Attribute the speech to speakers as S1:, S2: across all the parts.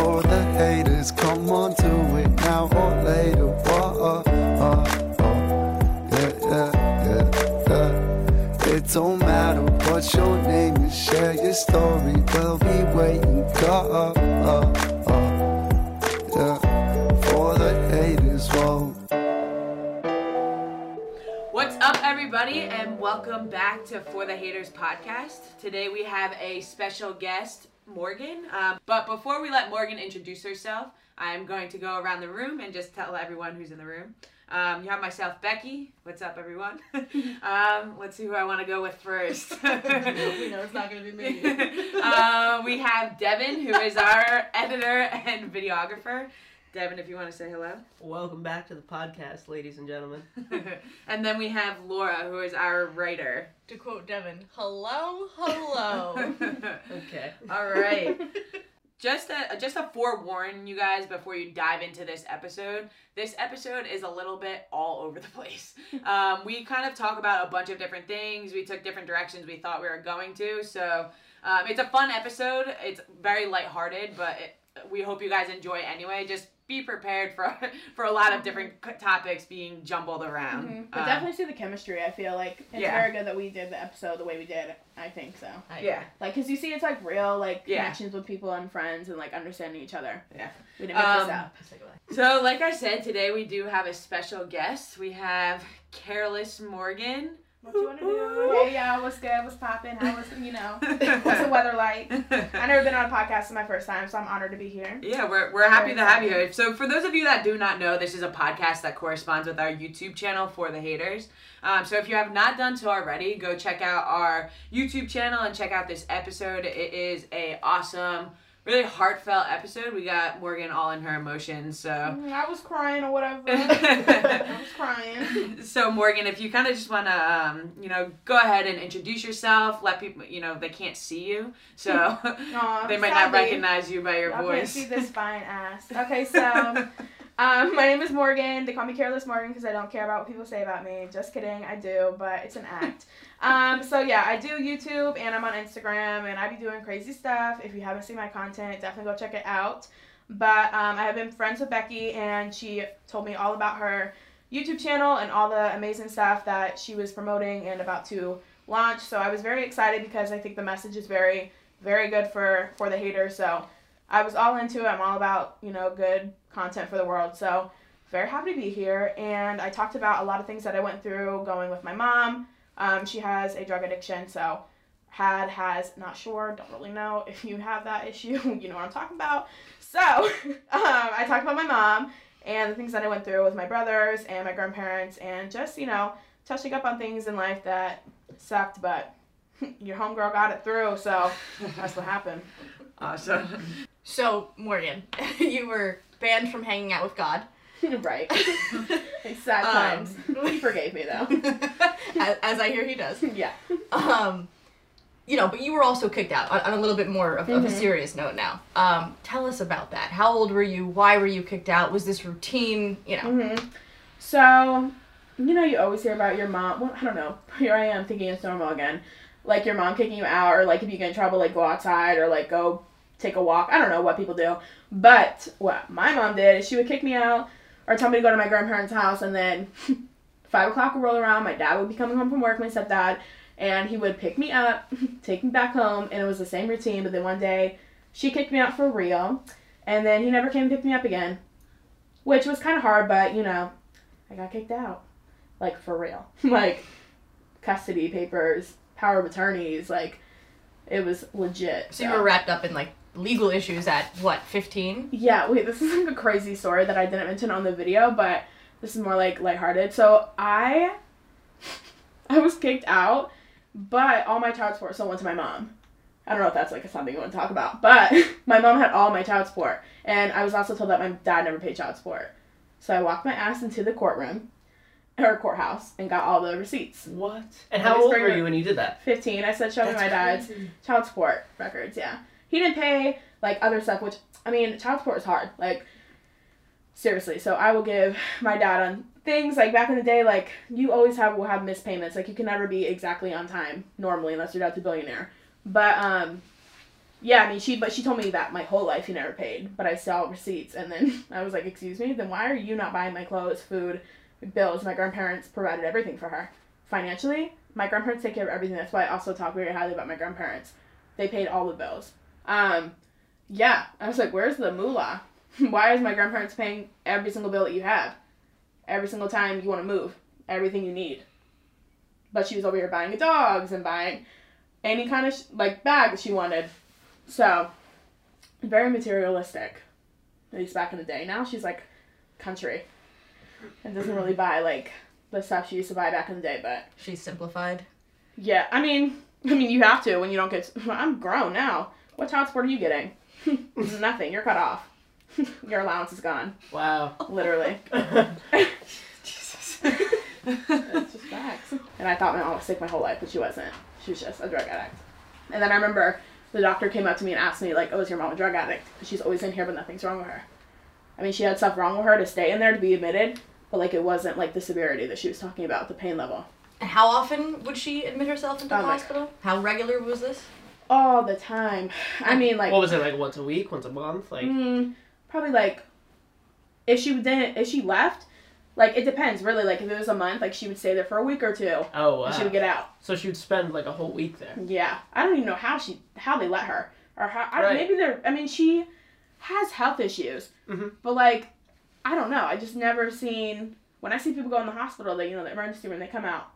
S1: for the haters. Come on, do it now or later. Whoa, oh, oh, oh. Yeah, yeah, yeah, yeah. It don't matter what your name is, share your story. We'll be waiting. Go, oh, oh, yeah. For the haters.
S2: What's up, everybody, and welcome back to For the Haters podcast. Today we have a special guest, Morgan. Um, but before we let Morgan introduce herself, I'm going to go around the room and just tell everyone who's in the room. Um, you have myself, Becky. What's up, everyone? um, let's see who I want to go with first.
S3: we know it's not gonna be me.
S2: uh, we have Devin, who is our editor and videographer. Devin, if you want to say hello.
S4: Welcome back to the podcast, ladies and gentlemen.
S2: and then we have Laura, who is our writer.
S3: to quote Devin, hello, hello.
S4: Okay.
S2: All right. Just a just a forewarn you guys before you dive into this episode. This episode is a little bit all over the place. Um, we kind of talk about a bunch of different things. We took different directions we thought we were going to. So um, it's a fun episode. It's very lighthearted, but it, we hope you guys enjoy anyway. Just be prepared for for a lot of different topics being jumbled around.
S5: Mhm. But
S2: Um,
S5: definitely see the chemistry. I feel like it's
S2: Yeah.
S5: very good that we did the episode the way we did. I think so.
S3: I-
S2: yeah.
S5: Like, cause you see, it's like real like
S2: Yeah.
S5: connections with people and friends and like understanding each other.
S2: Yeah.
S5: We didn't make
S2: Um,
S5: this up.
S2: So, like I said, today we do have a special guest. We have Careless Morgan.
S5: What you wanna do? Hey y'all, what's good? What's poppin'? How was you know? What's the weather like? I never been on a podcast. It's my first time, so I'm honored to be here.
S2: Yeah, we're, we're happy
S5: Very
S2: to have you here. So, for those of you that do not know, this is a podcast that corresponds with our YouTube channel for the haters. Um, so, if you have not done so already, go check out our YouTube channel and check out this episode. It is a awesome, really heartfelt episode. We got Morgan all in her emotions. So,
S5: Mhm, I was crying or whatever. I was crying.
S2: so Morgan, if you kind of just want to, um, you know, go ahead and introduce yourself. Let people, you know, they can't see you, so
S5: Aw,
S2: they might not recognize you by your voice.
S5: see this fine ass. Okay, so um, my name is Morgan. They call me Careless Morgan because I don't care about what people say about me. Just kidding, I do, but it's an act. Um, so yeah, I do YouTube and I'm on Instagram and I be doing crazy stuff. If you haven't seen my content, definitely go check it out. But um, I have been friends with Becky and she told me all about her YouTube channel and all the amazing stuff that she was promoting and about to launch. So I was very excited because I think the message is very, very good for for the haters. So I was all into it. I'm all about, you know, good content for the world. So, very happy to be here. And I talked about a lot of things that I went through going with my mom. Um, she has a drug addiction. So, had, has, not sure, don't really know if you have that issue. you know what I'm talking about. So, um, I talked about my mom and the things that I went through with my brothers and my grandparents and just, you know, touching up on things in life that sucked, but your homegirl got it through. So, that's what happened.
S2: awesome.
S3: So, Morgan, you were banned from hanging out with God.
S5: right. Sad
S3: Um,
S5: times. he forgave me though.
S3: as, as I hear he does.
S5: Yeah.
S3: Um, you know, but you were also kicked out on, on a little bit more of, of a
S5: Mhm.
S3: serious note now. Um, tell us about that. How old were you? Why were you kicked out? Was this routine? You know.
S5: hmm So, you know, you always hear about your mom. Well, I don't know. Here I am thinking it's normal again. Like your mom kicking you out, or like if you get in trouble, like go outside, or like go take a walk. I don't know what people do. But what my mom did is she would kick me out or tell me to go to my grandparents' house, and then five o'clock would roll around. My dad would be coming home from work, my stepdad, and he would pick me up, take me back home, and it was the same routine. But then one day, she kicked me out for real, and then he never came and picked me up again, which was kind of hard. But you know, I got kicked out, like for real, like custody papers, power of attorneys, like it was legit.
S3: So you were wrapped up in like legal issues at what, 15?
S5: Yeah, wait, this is like a crazy story that I didn't mention on the video, but this is more like lighthearted. So I I was kicked out, but all my child support still went to my mom. I don't know if that's like something you want to talk about, but my mom had all my child support. And I was also told that my dad never paid child support. So I walked my ass into the courtroom or courthouse and got all the receipts.
S4: What? And how old were you when you did that?
S5: 15. I said, show me
S4: That's
S5: my dad's
S4: crazy.
S5: child support records. Yeah, he didn't pay like other stuff, which I mean, child support is hard. Like seriously, so I will give my dad on things like back in the day. Like you always have will have missed payments. Like you can never be exactly on time normally unless your dad's a billionaire. But um, Yeah, I mean she but she told me that my whole life he never paid, but I saw receipts and then I was like, "Excuse me? Then why are you not buying my clothes, food, bills? My grandparents provided everything for her. Financially, my grandparents take care of everything. That's why I also talk very highly about my grandparents. They paid all the bills. Um yeah, I was like, "Where's the moolah? why is my grandparents paying every single bill that you have? Every single time you want to move, everything you need." But she was over here buying dogs and buying any kind of sh- like bag that she wanted. So, very materialistic. At least back in the day. Now she's like country and doesn't really buy like the stuff she used to buy back in the day. But
S3: She's simplified.
S5: yeah, I mean, I mean you have to when you don't get. I'm grown now. What child support are you getting? Nothing. You're cut off. Your allowance is gone.
S4: Wow.
S5: Literally.
S2: Jesus.
S5: It's just facts. And I thought my mom was sick my whole life, but she wasn't. She was just a drug addict. And then I remember the doctor came up to me and asked me, like, oh, is your mom a drug addict? 'Cause she's always in here, but nothing's wrong with her. I mean, she had stuff wrong with her to stay in there to be admitted, but, like, it wasn't, like, the severity that she was talking about, the pain level.
S3: And how often would she admit herself into
S5: Oh
S3: the
S5: my
S3: hospital? How regular was this?
S5: All the time. I mean, like,
S4: what was it like once a week, once a month? Like
S5: mm, probably, like, if she didn't, if she left, like, it depends, really. Like, if it was a month, like, she would stay there for a week or two,
S4: oh wow.
S5: and she would get out.
S4: so she would spend like a whole week there.
S5: Yeah, I don't even know how she how they let her or how I,
S4: Right.
S5: maybe they're. I mean, she has health issues,
S4: Mhm.
S5: but like I don't know. I just never seen when I see people go in the hospital. They you know the emergency room. They come out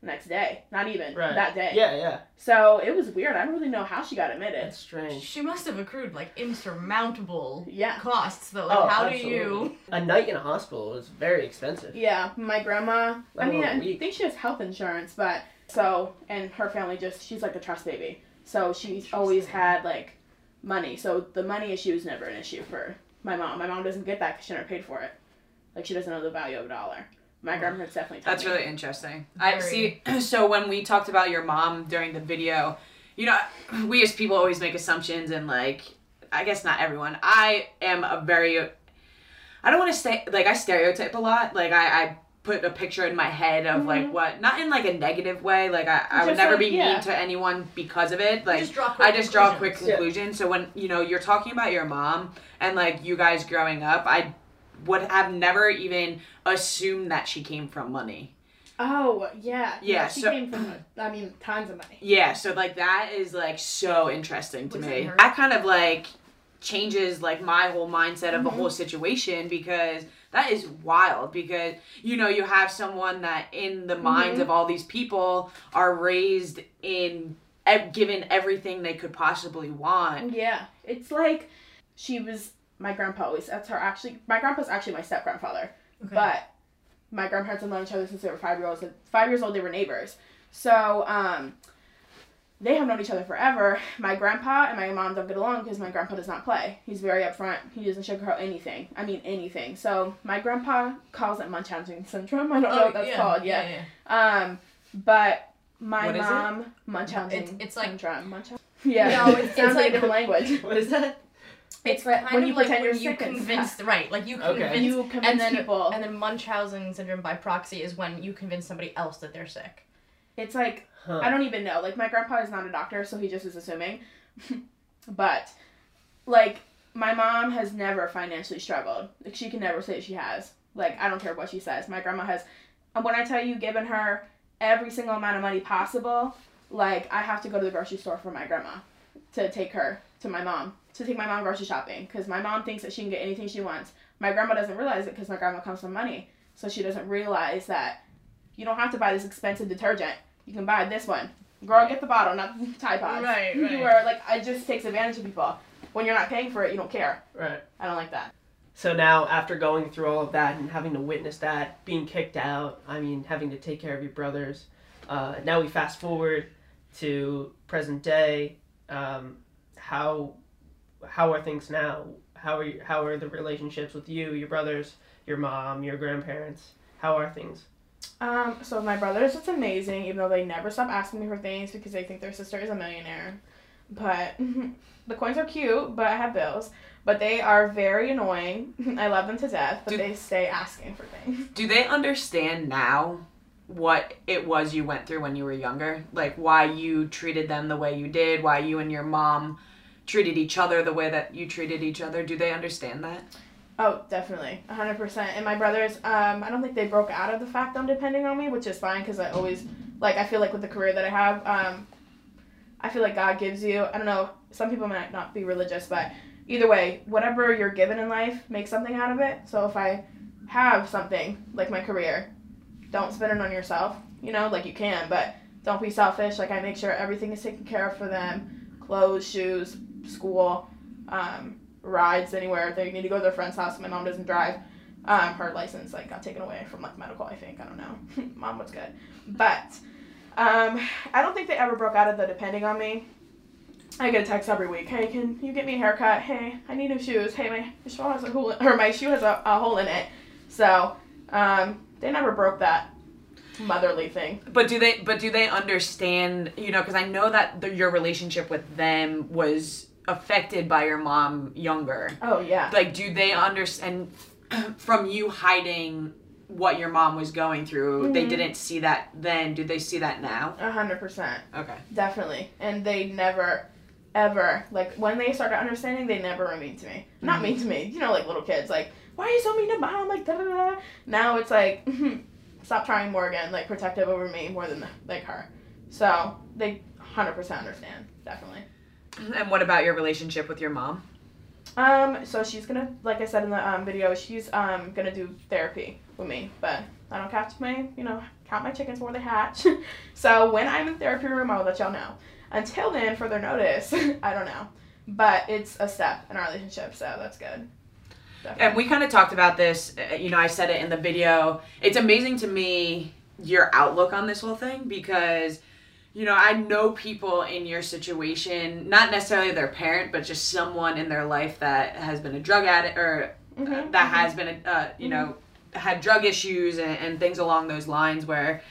S5: the next day, not even
S4: Right.
S5: that day.
S4: Yeah, yeah.
S5: So it was weird. I don't really know how she got admitted.
S4: That's strange.
S3: She must have accrued like insurmountable
S5: Yeah.
S3: costs though. Like
S4: Oh,
S3: how do you
S4: A night in a hospital is very expensive.
S5: Yeah, my grandma.
S4: Let
S5: I mean, I
S4: week.
S5: think she has health insurance, but so and her family just she's like a trust baby. So she's always had like money. So the money issue is never an issue for my mom. My mom doesn't get that because she never paid for it. Like she doesn't know the value of a dollar. My mm. grandparents definitely. taught
S2: That's
S5: me.
S2: really interesting. I see. So when we talked about your mom during the video, you know, we as people always make assumptions, and like, I guess not everyone. I am a very, I don't want to say like I stereotype a lot. Like I, I put a picture in my head of like what, not in like a negative way. Like I, I would never
S5: like,
S2: be
S5: yeah.
S2: mean to anyone because of it. Like
S3: just
S2: I just draw a quick
S3: conclusion
S2: conclusions. So when you know you're talking about your mom and like you guys growing up, I would have never even assumed that she came from money.
S5: Oh yeah.
S2: Yeah,
S5: She
S2: so-
S5: came from I mean tons of money.
S2: Yeah, so like that is like so interesting to
S3: Was
S2: me. That kind of like changes like my whole mindset of the
S5: Mhm.
S2: whole situation because that is wild because you know you have someone that in the minds
S5: Mhm.
S2: of all these people are raised in given everything they could possibly want.
S5: Yeah, it's like she was my grandpa always. That's her actually. My grandpa's actually my step grandfather.
S3: Okay.
S5: But my grandparents have known each other since they were five years old. Five years old, they were neighbors. So um, they have known each other forever. My grandpa and my mom don't get along because my grandpa does not play. He's very upfront. He doesn't sugarcoat anything. I mean anything. So my grandpa calls it Munchausen syndrome. I don't know what that's called. Yeah.
S3: Oh, yeah.
S5: Um, but my
S2: What is it?
S5: mom Munchausen
S3: It's- it's like-
S5: syndrome. Munchausen. Yeah,
S3: No,
S5: it
S3: it's-
S5: sounds
S3: it's
S5: like,
S3: like-
S5: a different language.
S4: What is that?
S5: It's like
S3: Kind
S5: when
S3: of
S5: you
S3: like
S5: pretend
S3: when
S5: you're
S3: you
S5: sick
S3: convince
S5: stuff.
S3: right, like you
S4: Okay.
S3: convince
S5: You convince
S3: and then
S5: people.
S3: and then Munchausen syndrome by proxy is when you convince somebody else that they're sick.
S5: It's like
S4: Huh.
S5: I don't even know. Like my grandpa is not a doctor, so he just is assuming. but like my mom has never financially struggled. Like she can never say she has. Like I don't care what she says. My grandma has. And when I tell you, given her every single amount of money possible, like I have to go to the grocery store for my grandma to take her to my mom to take my mom grocery shopping because my mom thinks that she can get anything she wants. My grandma doesn't realize it because my grandma comes from money, so she doesn't realize that you don't have to buy this expensive detergent. You can buy this one. Girl, get the bottle, not the Tide Pods.
S3: Right, right.
S5: You
S3: right.
S5: are like, it just takes advantage of people. When you're not paying for it, you don't care.
S4: Right.
S5: I don't like that.
S4: So now, after going through all of that and having to witness that, being kicked out, I mean, having to take care of your brothers, uh, now we fast forward to present day. Um, how how are things now? How are you, how are the relationships with you, your brothers, your mom, your grandparents? How are things?
S5: Um, so my brothers, it's amazing, even though they never stop asking me for things because they think their sister is a millionaire. But the coins are cute, but I have bills. But they are very annoying. I love them to death, but
S2: Do-
S5: they stay asking for things.
S2: Do they understand now what it was you went through when you were younger? Like why you treated them the way you did, why you and your mom treated each other the way that you treated each other. Do they understand that?
S5: Oh, definitely, hundred percent. And my brothers, um, I don't think they broke out of the fact I'm depending on me, which is fine because I always like I feel like with the career that I have, um, I feel like God gives you. I don't know. Some people might not be religious, but either way, whatever you're given in life, make something out of it. So if I have something like my career, don't spend it on yourself. You know, like you can, but don't be selfish. Like I make sure everything is taken care of for them: clothes, shoes, school, um, rides anywhere. They need to go to their friend's house, my mom doesn't drive. Um, her license like got taken away from like medical. I think I don't know. mom was good, but um, I don't think they ever broke out of the depending on me. I get a text every week. Hey, can you get me a haircut? Hey, I need new shoes. Hey, my shoe has a hole, or my shoe has a, a hole in it. So, um, they never broke that motherly thing.
S2: But do they? But do they understand? You know, because I know that the, your relationship with them was affected by your mom younger.
S5: Oh yeah.
S2: Like, do they understand from you hiding what your mom was going through? They
S5: Mhm.
S2: didn't see that then. Do they see that now?
S5: A hundred percent.
S2: Okay.
S5: Definitely. And they never, ever, like, when they started understanding, they never were mean to me. Not mean to me. You know, like little kids, like, why are you so mean to mom? Like, da da da. Now it's like, stop trying Morgan, like, protective over me more than, like, her. So, they 100% understand. Definitely.
S2: And what about your relationship with your mom?
S5: Um, so she's gonna, like I said in the um, video, she's um gonna do therapy with me, but I don't catch my, you know, count my chickens before they hatch. so when I'm in therapy room, I'll let y'all know. Until then, further notice, I don't know, but it's a step in our relationship, so that's good. Definitely.
S2: And we kind of talked about this. uh, You know, I said it in the video. It's amazing to me your outlook on this whole thing because, you know, I know people in your situation, not necessarily their parent, but just someone in their life that has been a drug addict or uh,
S5: Mhm,
S2: that
S5: mhm.
S2: has been, a, uh, you know, had drug issues and, and things along those lines where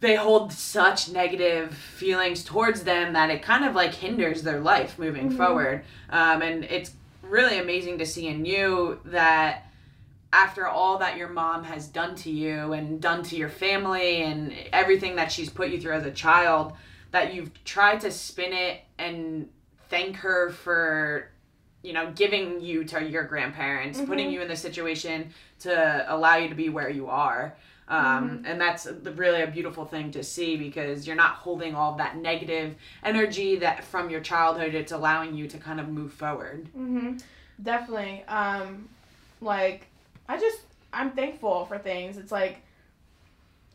S2: they hold such negative feelings towards them that it kind of like hinders their life moving
S5: Mhm.
S2: forward. Um, and it's really amazing to see in you that after all that your mom has done to you and done to your family and everything that she's put you through as a child, that you've tried to spin it and thank her for you know giving you to your grandparents putting
S5: Mhm.
S2: you in the situation to allow you to be where you are. Um, and that's really a beautiful thing to see because you're not holding all that negative energy that from your childhood. It's allowing you to kind of move forward.
S5: Hmm Definitely. Um, like I just I'm thankful for things. It's like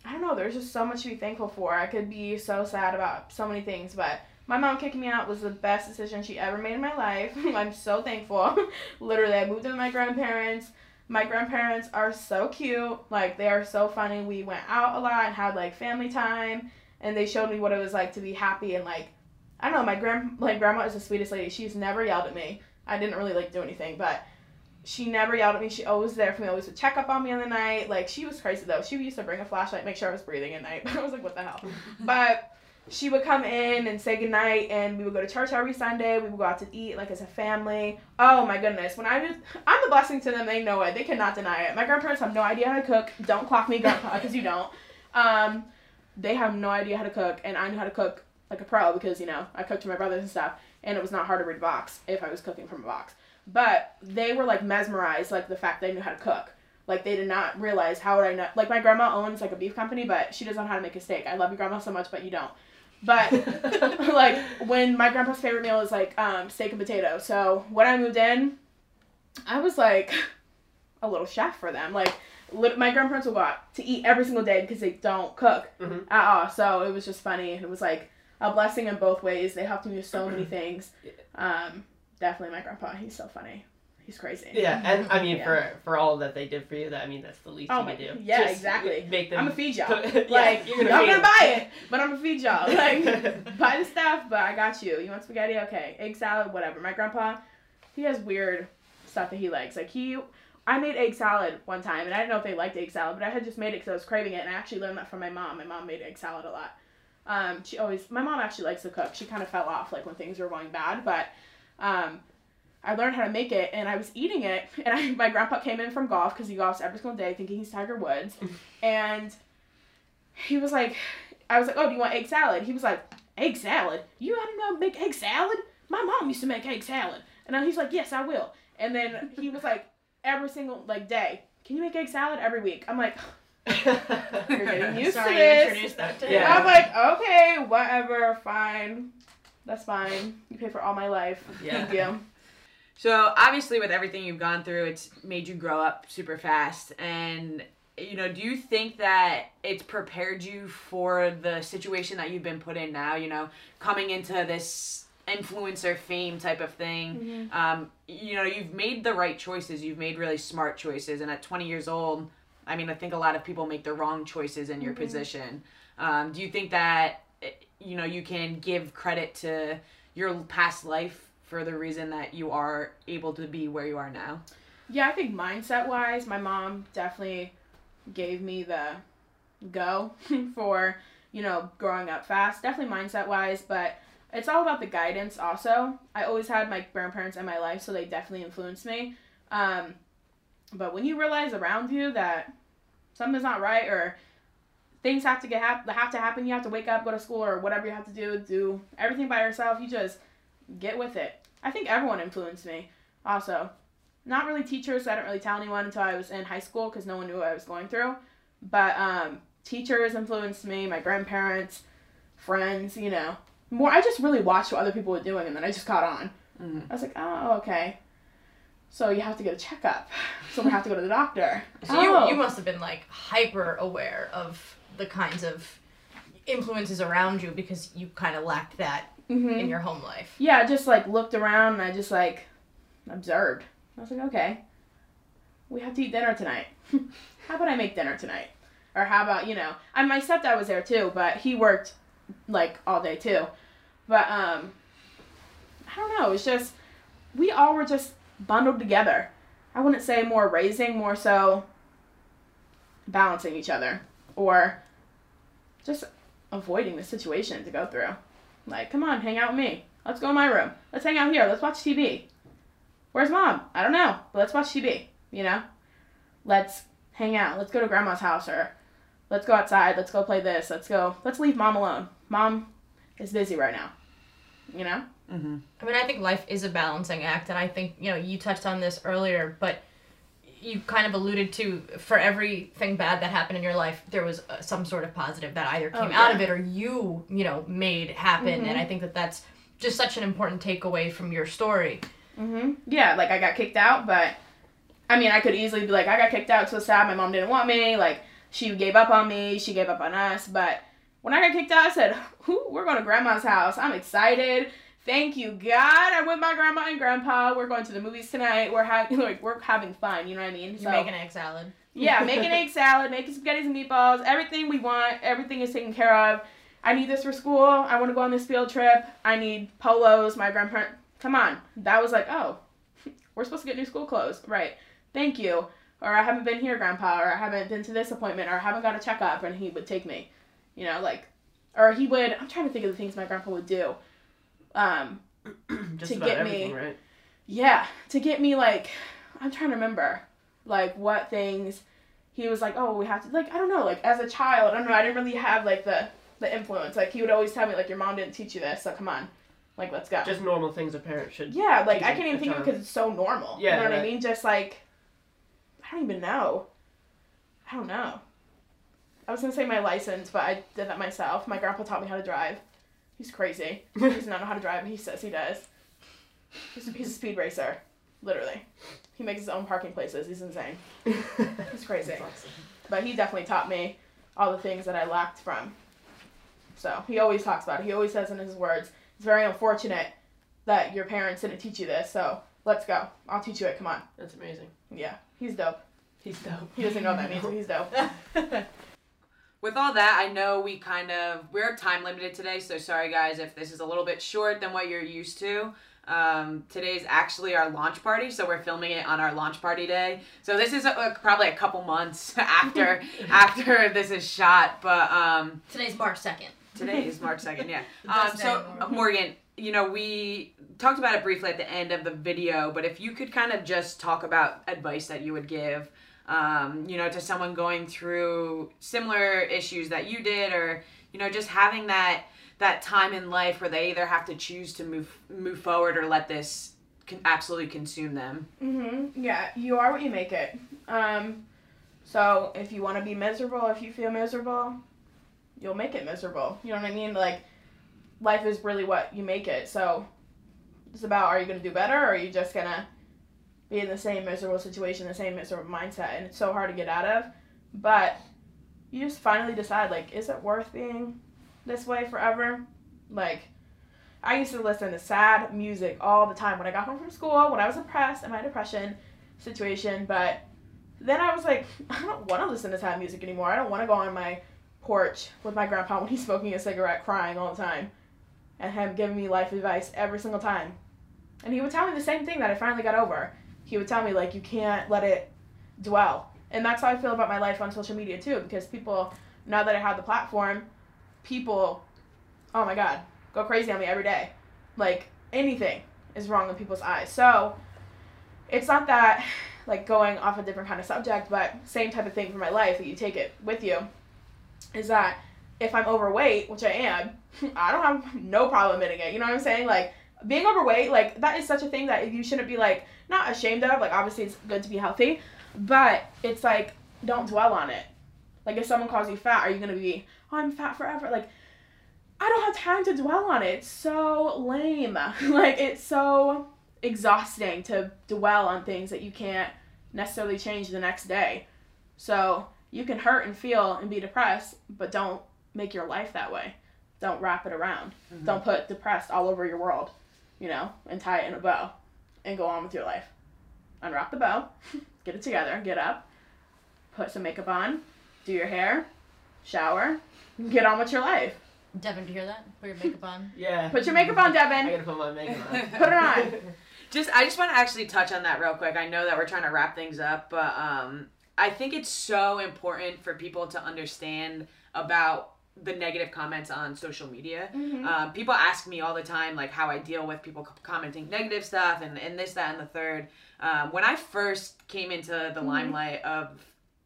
S5: I don't know. There's just so much to be thankful for. I could be so sad about so many things, but my mom kicking me out was the best decision she ever made in my life. I'm so thankful. Literally, I moved in with my grandparents. My grandparents are so cute. Like they are so funny. We went out a lot and had like family time, and they showed me what it was like to be happy and like I don't know. My grand like grandma is the sweetest lady. She's never yelled at me. I didn't really like do anything, but she never yelled at me. She always there for me. Always would check up on me in the night. Like she was crazy though. She used to bring a flashlight, make sure I was breathing at night. But I was like, what the hell? but she would come in and say goodnight, and we would go to church every Sunday. We would go out to eat like as a family. Oh my goodness, when I was, I'm a blessing to them. They know it. They cannot deny it. My grandparents have no idea how to cook. Don't clock me, grandpa, because you don't. Um, they have no idea how to cook, and I knew how to cook like a pro because you know I cooked for my brothers and stuff, and it was not hard to read a box if I was cooking from a box. But they were like mesmerized, like the fact they knew how to cook. Like they did not realize how would I know. Like my grandma owns like a beef company, but she doesn't know how to make a steak. I love you, grandma, so much, but you don't. But like when my grandpa's favorite meal is like um, steak and potato. So when I moved in, I was like a little chef for them. Like lit- my grandparents will go out to eat every single day because they don't cook
S4: Mhm.
S5: at all. So it was just funny. It was like a blessing in both ways. They helped me with so many things. Um, definitely my grandpa. He's so funny. He's crazy.
S4: Yeah, and I mean
S5: Yeah.
S4: for for all that they did for you, that I mean that's the least
S5: Oh
S4: you
S5: my-
S4: can do.
S5: yeah,
S4: Just
S5: exactly.
S4: Make them.
S5: I'm gonna feed y'all.
S4: Yeah,
S5: like
S4: you're
S5: you're
S4: gonna feed
S5: gonna buy it, but I'm gonna feed y'all. Like buy the stuff, but I got you. You want spaghetti? Okay. Egg salad, whatever. My grandpa, he has weird stuff that he likes. Like he, I made egg salad one time, and I didn't know if they liked egg salad, but I had just made it because I was craving it, and I actually learned that from my mom. My mom made egg salad a lot. Um, she always, my mom actually likes to cook. She kind of fell off like when things were going bad, but um, I learned how to make it, and I was eating it, and I, my grandpa came in from golf because he golfs every single day, thinking he's Tiger Woods, and he was like, I was like, oh, do you want egg salad? He was like, egg salad? You don't know how to make egg salad? my mom used to make egg salad. And he's like, yes, I will. And then he was like, every single like day, can you make egg salad every week? I'm like, you're getting used
S3: Sorry,
S5: to
S3: you
S5: this.
S3: introduced that to
S4: Yeah.
S5: I'm like, okay, whatever, fine. That's fine. You pay for all my life.
S4: Yeah.
S5: Thank you.
S2: So obviously, with everything you've gone through, it's made you grow up super fast. And you know, do you think that it's prepared you for the situation that you've been put in now? You know, coming into this influencer fame type of thing. Um, you know, you've made the right choices. You've made really smart choices. And at 20 years old, I mean, I think a lot of people make the wrong choices in your position. Um, do you think that you know you can give credit to your past life for the reason that you are able to be where you are now?
S5: Yeah, I think mindset wise, my mom definitely gave me the go for, you know, growing up fast. Definitely mindset wise, but it's all about the guidance also. I always had my grandparents in my life, so they definitely influenced me. Um, but when you realize around you that something's not right or things have to get hap- have to happen, you have to wake up, go to school or whatever you have to do, do everything by yourself, you just get with it. I think everyone influenced me also not really teachers. So I didn't really tell anyone until I was in high school because no one knew what I was going through. But um, teachers influenced me, my grandparents, friends. You know, more. I just really watched what other people were doing, and then I just caught on.
S2: Mhm.
S5: I was like, oh, okay. So you have to get a checkup. So we have to go to the doctor.
S3: So
S5: oh.
S3: you, you must have been like hyper aware of the kinds of influences around you because you kind of lacked that
S5: Mhm.
S3: in your home life.
S5: yeah, I just like looked around and I just like observed. I was like, okay, we have to eat dinner tonight. how about I make dinner tonight? Or how about, you know, and my stepdad was there too, but he worked like all day too. But um I don't know, it's just we all were just bundled together. I wouldn't say more raising, more so balancing each other or just avoiding the situation to go through. Like, come on, hang out with me. Let's go in my room. Let's hang out here. Let's watch TV. Where's mom? I don't know, but let's watch TV, you know? Let's hang out. Let's go to grandma's house or let's go outside. Let's go play this. Let's go. Let's leave mom alone. Mom is busy right now. You know?
S2: Mm-hmm.
S3: I mean, I think life is a balancing act, and I think you know you touched on this earlier, but you kind of alluded to for everything bad that happened in your life, there was uh, some sort of positive that either
S5: Oh,
S3: came out of it or you, you know, made happen,
S5: Mhm.
S3: and I think that that's just such an important takeaway from your story.
S5: Mm-hmm. Yeah, like I got kicked out, but I mean, I could easily be like, I got kicked out, so sad. My mom didn't want me. Like, she gave up on me. She gave up on us. But when I got kicked out, I said, Whoo, we're going to grandma's house. I'm excited. Thank you, God. I'm with my grandma and grandpa. We're going to the movies tonight. We're having like we're having fun. You know what I mean?
S3: You're making egg salad.
S5: Yeah, making egg salad, making spaghetti and meatballs, everything we want, everything is taken care of. I need this for school. I want to go on this field trip. I need polos. My grandparent, come on. That was like, oh, we're supposed to get new school clothes, right? Thank you. Or I haven't been here, Grandpa. Or I haven't been to this appointment. Or I haven't got a checkup, and he would take me. You know, like, or he would. I'm trying to think of the things my grandpa would do. Um,
S4: Just
S5: To
S4: about
S5: get me-
S4: right?
S5: yeah, to get me like, I'm trying to remember, like what things he was like. Oh, we have to like I don't know. Like as a child, I don't know. I didn't really have like the the influence. Like he would always tell me like your mom didn't teach you this, so come on, like let's go.
S4: Just normal things a parent should.
S5: yeah, like I can't even think of it because it's so normal.
S4: Yeah,
S5: you know what I mean? Just like I don't even know. I don't know. I was gonna say my license, but I did that myself. My grandpa taught me how to drive. He's crazy. He does not know how to drive, and he says he does. He's a, he's a speed racer, literally. He makes his own parking places. He's insane. He's crazy. But he definitely taught me all the things that I lacked from. So he always talks about it. He always says in his words, "It's very unfortunate that your parents didn't teach you this. So let's go. I'll teach you it. Come on."
S4: That's amazing.
S5: Yeah, he's dope.
S4: He's dope.
S5: He doesn't know what that means, but he's dope.
S2: With all that, I know we kind of we're time limited today, so sorry guys if this is a little bit short than what you're used to. Um, today's actually our launch party, so we're filming it on our launch party day. So this is uh probably a couple months after after this is shot, but um,
S3: Today's March second.
S2: Today is March 2nd, yeah. Um, so,
S3: in the
S2: uh,
S3: world.
S2: Morgan, you know, we talked about it briefly at the end of the video, but if you could kind of just talk about advice that you would give um, you know, to someone going through similar issues that you did, or you know, just having that that time in life where they either have to choose to move move forward or let this con- absolutely consume them.
S5: Mm-hmm. Yeah, you are what you make it. Um, so if you want to be miserable, if you feel miserable, you'll make it miserable. You know what I mean? Like, life is really what you make it. So it's about are you to do better or are you just to be in the same miserable situation, the same miserable mindset? And it's so hard to get out of. But you just finally decide, like, is it worth being this way forever? Like, I used to listen to sad music all the time when I got home from school, when I was depressed in my depression situation. But then I was like, I don't want to listen to sad music anymore. I don't want to go on my porch with my grandpa when he's smoking a cigarette, crying all the time, and him giving me life advice every single time. And he would tell me the same thing that I finally got over. He would tell me, like, you can't let it dwell. And that's how I feel about my life on social media, too, because people, now that I have the platform, people, oh my God, go crazy on me every day. Like, anything is wrong in people's eyes. So, it's not that, like, going off a different kind of subject, but same type of thing for my life that you take it with you, is that if I'm overweight, which I am, I don't have no problem admitting it. You know what I'm saying? Like, being overweight, like, that is such a thing that you shouldn't be, like, not ashamed of. Like, obviously, it's good to be healthy, but it's like, don't dwell on it. Like, if someone calls you fat, are you to be, oh, I'm fat forever? Like, I don't have time to dwell on it. It's so lame. like, it's so exhausting to dwell on things that you can't necessarily change the next day. So, you can hurt and feel and be depressed, but don't make your life that way. Don't wrap it around.
S2: Mm-hmm.
S5: Don't put depressed all over your world, you know, and tie it in a bow and go on with your life. Unwrap the bow, get it together, get up, put some makeup on, do your hair, shower, get on with your life.
S3: Devin, do you hear that? Put your makeup on.
S4: Yeah.
S5: Put your makeup on, Devin.
S4: I gotta put my makeup on.
S5: Put it on.
S2: Just I just want to actually touch on that real quick. I know that we're trying to wrap things up, but um I think it's so important for people to understand about the negative comments on social media.
S5: Mm-hmm.
S2: Um, people ask me all the time like how I deal with people c- commenting negative stuff and, and this, that, and the third. Um, when I first came into the
S5: Mhm.
S2: limelight of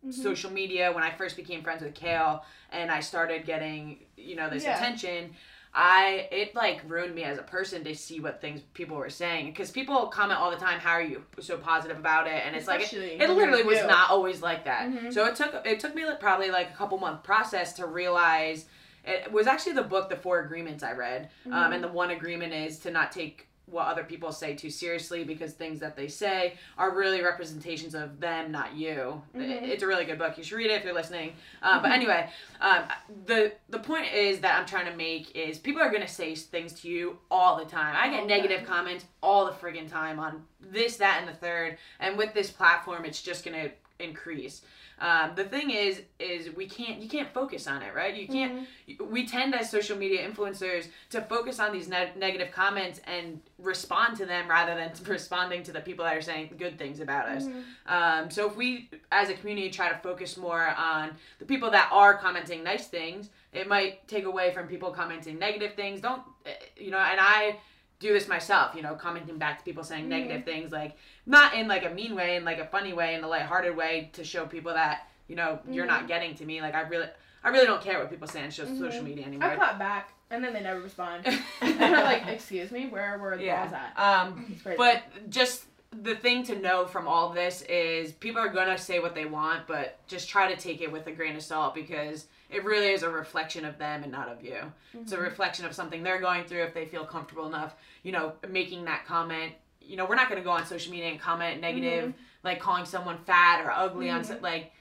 S5: Mm-hmm.
S2: social media, when I first became friends with Kale and I started getting, you know, this
S5: Yeah.
S2: attention, I it like ruined me as a person to see what things people were saying because people comment all the time, "How are you so positive about it?" And it's like it, it literally was not always like that.
S5: Mhm.
S2: So it took it took me like, probably like a couple month process to realize it was actually the book the four agreements i read um,
S5: Mhm.
S2: and the one agreement is to not take what other people say too seriously because things that they say are really representations of them not you.
S5: Mhm.
S2: it's a really good book. You should read it if you're listening. Um, but
S5: Mhm.
S2: anyway um, the the point is that i'm trying to make is people are going to say things to you all the time. I get negative comments all the friggin' time on this that and the third. And with this platform it's just going to increase um, the thing is is we can't you can't focus on it right you can't
S5: Mm-hmm.
S2: we tend as social media influencers to focus on these ne- negative comments and respond to them rather than responding to the people that are saying good things about us
S5: Mhm.
S2: um, so if we as a community try to focus more on the people that are commenting nice things it might take away from people commenting negative things don't eh, you know and i do this myself you know commenting back to people saying negative things like not in like a mean way in like a funny way in a lighthearted way to show people that you know you're not getting to me like i really i really don't care what people say on
S5: Mhm.
S2: social media anymore.
S5: I clap back, and then they never respond. and they're like, "Excuse me, where were the balls at?"
S2: um but just the thing to know from all this is people are gonna say what they want, but just try to take it with a grain of salt because it really is a reflection of them and not of you. It's a
S5: Mhm.
S2: reflection of something they're going through if they feel comfortable enough, you know, making that comment. You know, we're not gonna go on social media and comment negative, like calling someone fat or ugly on so- like,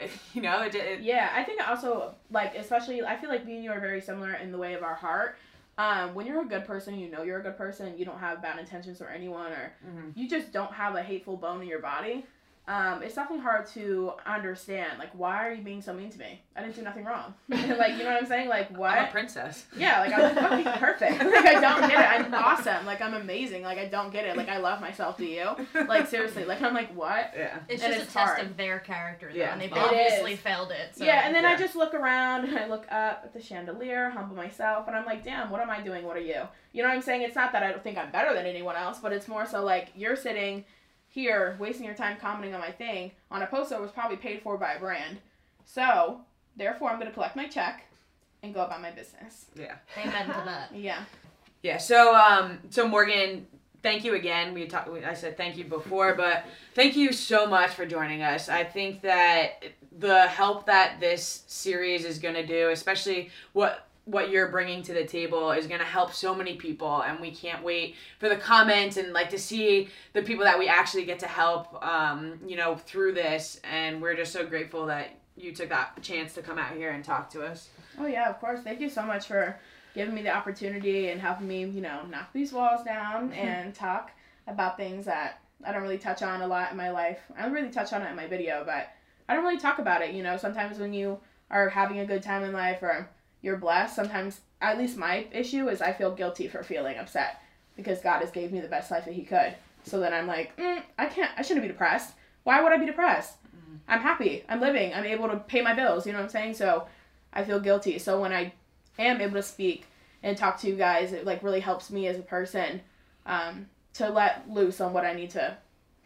S2: you know, it, it,
S5: Yeah, I think also like especially I feel like me and you are very similar in the way of our heart. Um, when you're a good person, you know you're a good person. You don't have bad intentions for anyone, or
S2: Mhm.
S5: you just don't have a hateful bone in your body. Um, it's definitely hard to understand. Like, why are you being so mean to me? I didn't do nothing wrong. like, you know what I'm saying? Like, what?
S2: I'm a princess.
S5: Yeah, like I'm fucking perfect. Like I don't get it. I'm awesome. Like I'm amazing. Like I don't get it. Like I love myself. Do you? Like seriously. Like I'm like what?
S2: Yeah.
S3: It's
S5: And
S3: just
S5: it's
S3: a test
S5: hard.
S3: of their character, though,
S2: Yeah.
S3: and they've
S2: It
S3: obviously
S5: is.
S3: failed it. So.
S5: yeah, and then I just look around and I look up at the chandelier, humble myself, and I'm like, damn, what am I doing? What are you? You know what I'm saying? It's not that I don't think I'm better than anyone else, but it's more so like you're sitting here wasting your time commenting on my thing on a post that was probably paid for by a brand. So, therefore, I'm going to collect my check and go about my business.
S2: Yeah.
S3: Amen to that.
S5: Yeah.
S2: Yeah. So um so Morgan, thank you again. We talked. I said thank you before, but thank you so much for joining us. I think that the help that this series is going to do, especially what what you're bringing to the table is going to help so many people and we can't wait for the comments and like to see the people that we actually get to help um, you know through this and we're just so grateful that you took that chance to come out here and talk to us
S5: Oh yeah, of course. Thank you so much for giving me the opportunity and helping me, you know, knock these walls down and talk about things that I don't really touch on a lot in my life. I don't really touch on it in my video, but I don't really talk about it. You know, sometimes when you are having a good time in life or you're blessed, sometimes at least my issue is I feel guilty for feeling upset because God has gave me the best life that He could. So then I'm like, mm, I can't. I shouldn't be depressed. Why would I be depressed? I'm happy. I'm living. I'm able to pay my bills. You know what I'm saying? So I feel guilty. So when I am able to speak and talk to you guys, it like really helps me as a person um, to let loose on what I need to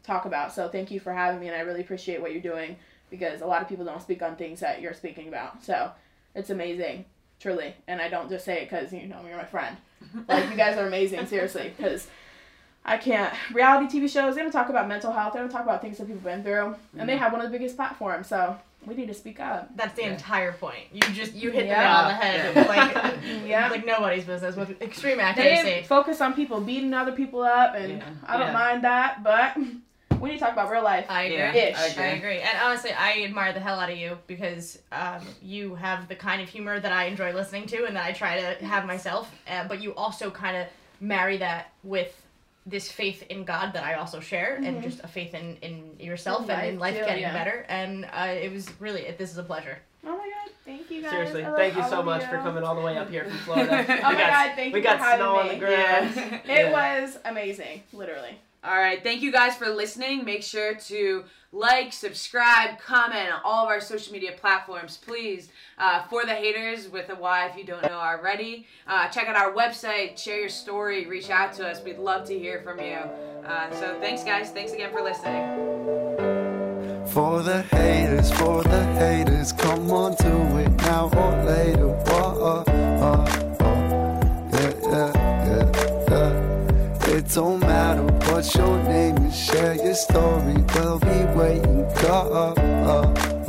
S5: talk about. So thank you for having me, and I really appreciate what you're doing because a lot of people don't speak on things that you're speaking about. So it's amazing, truly. And I don't just say it because you know you're my friend. Like you guys are amazing, seriously. Because I can't. Reality TV shows they don't talk about mental health. They don't talk about things that people have been through, and they mm-hmm. have one of the biggest platforms. So we need to speak up.
S3: That's the
S2: Yeah.
S3: entire point. You just you hit
S5: Yeah.
S3: the nail on the head.
S2: Yeah.
S3: Like
S5: Yeah.
S3: like nobody's business with extreme accuracy.
S5: They
S3: accuracy.
S5: focus on people beating other people up, and
S2: Yeah.
S5: I don't
S4: Yeah.
S5: mind that, but we need to talk about real life.
S3: I agree.
S2: Yeah,
S5: Ish.
S2: I
S3: I
S2: agree.
S3: agree. And honestly, I admire the hell out of you because um, you have the kind of humor that I enjoy listening to and that I try to have myself. Uh, but you also kind of marry that with this faith in God that I also share and
S5: Mhm.
S3: just a faith in, in yourself
S5: In
S3: and in
S5: life,
S3: life
S5: too,
S3: getting
S5: yeah.
S3: better. And uh, it was really, this is a pleasure.
S5: Oh my god, thank you guys.
S4: Seriously,
S5: I
S4: thank you so much
S5: you.
S4: for coming all the way up here from Florida.
S2: Oh
S4: we
S5: my
S4: got,
S5: god, thank you.
S4: we got
S5: for having
S4: snow on
S5: me.
S4: the ground.
S2: Yeah.
S5: It
S4: Yeah.
S5: was amazing, literally.
S2: All right. Thank you guys for listening. Make sure to like, subscribe, comment on all of our social media platforms, please. Uh, for the haters with a Y if you don't know already. Uh, check out our website, share your story, reach out to us. We'd love to hear from you. Uh, so thanks, guys. Thanks again for listening.
S1: For the haters, for the haters, come on, do it now or later. Whoa, don't matter what your name is, share your story. We'll be waiting. Go, uh, uh.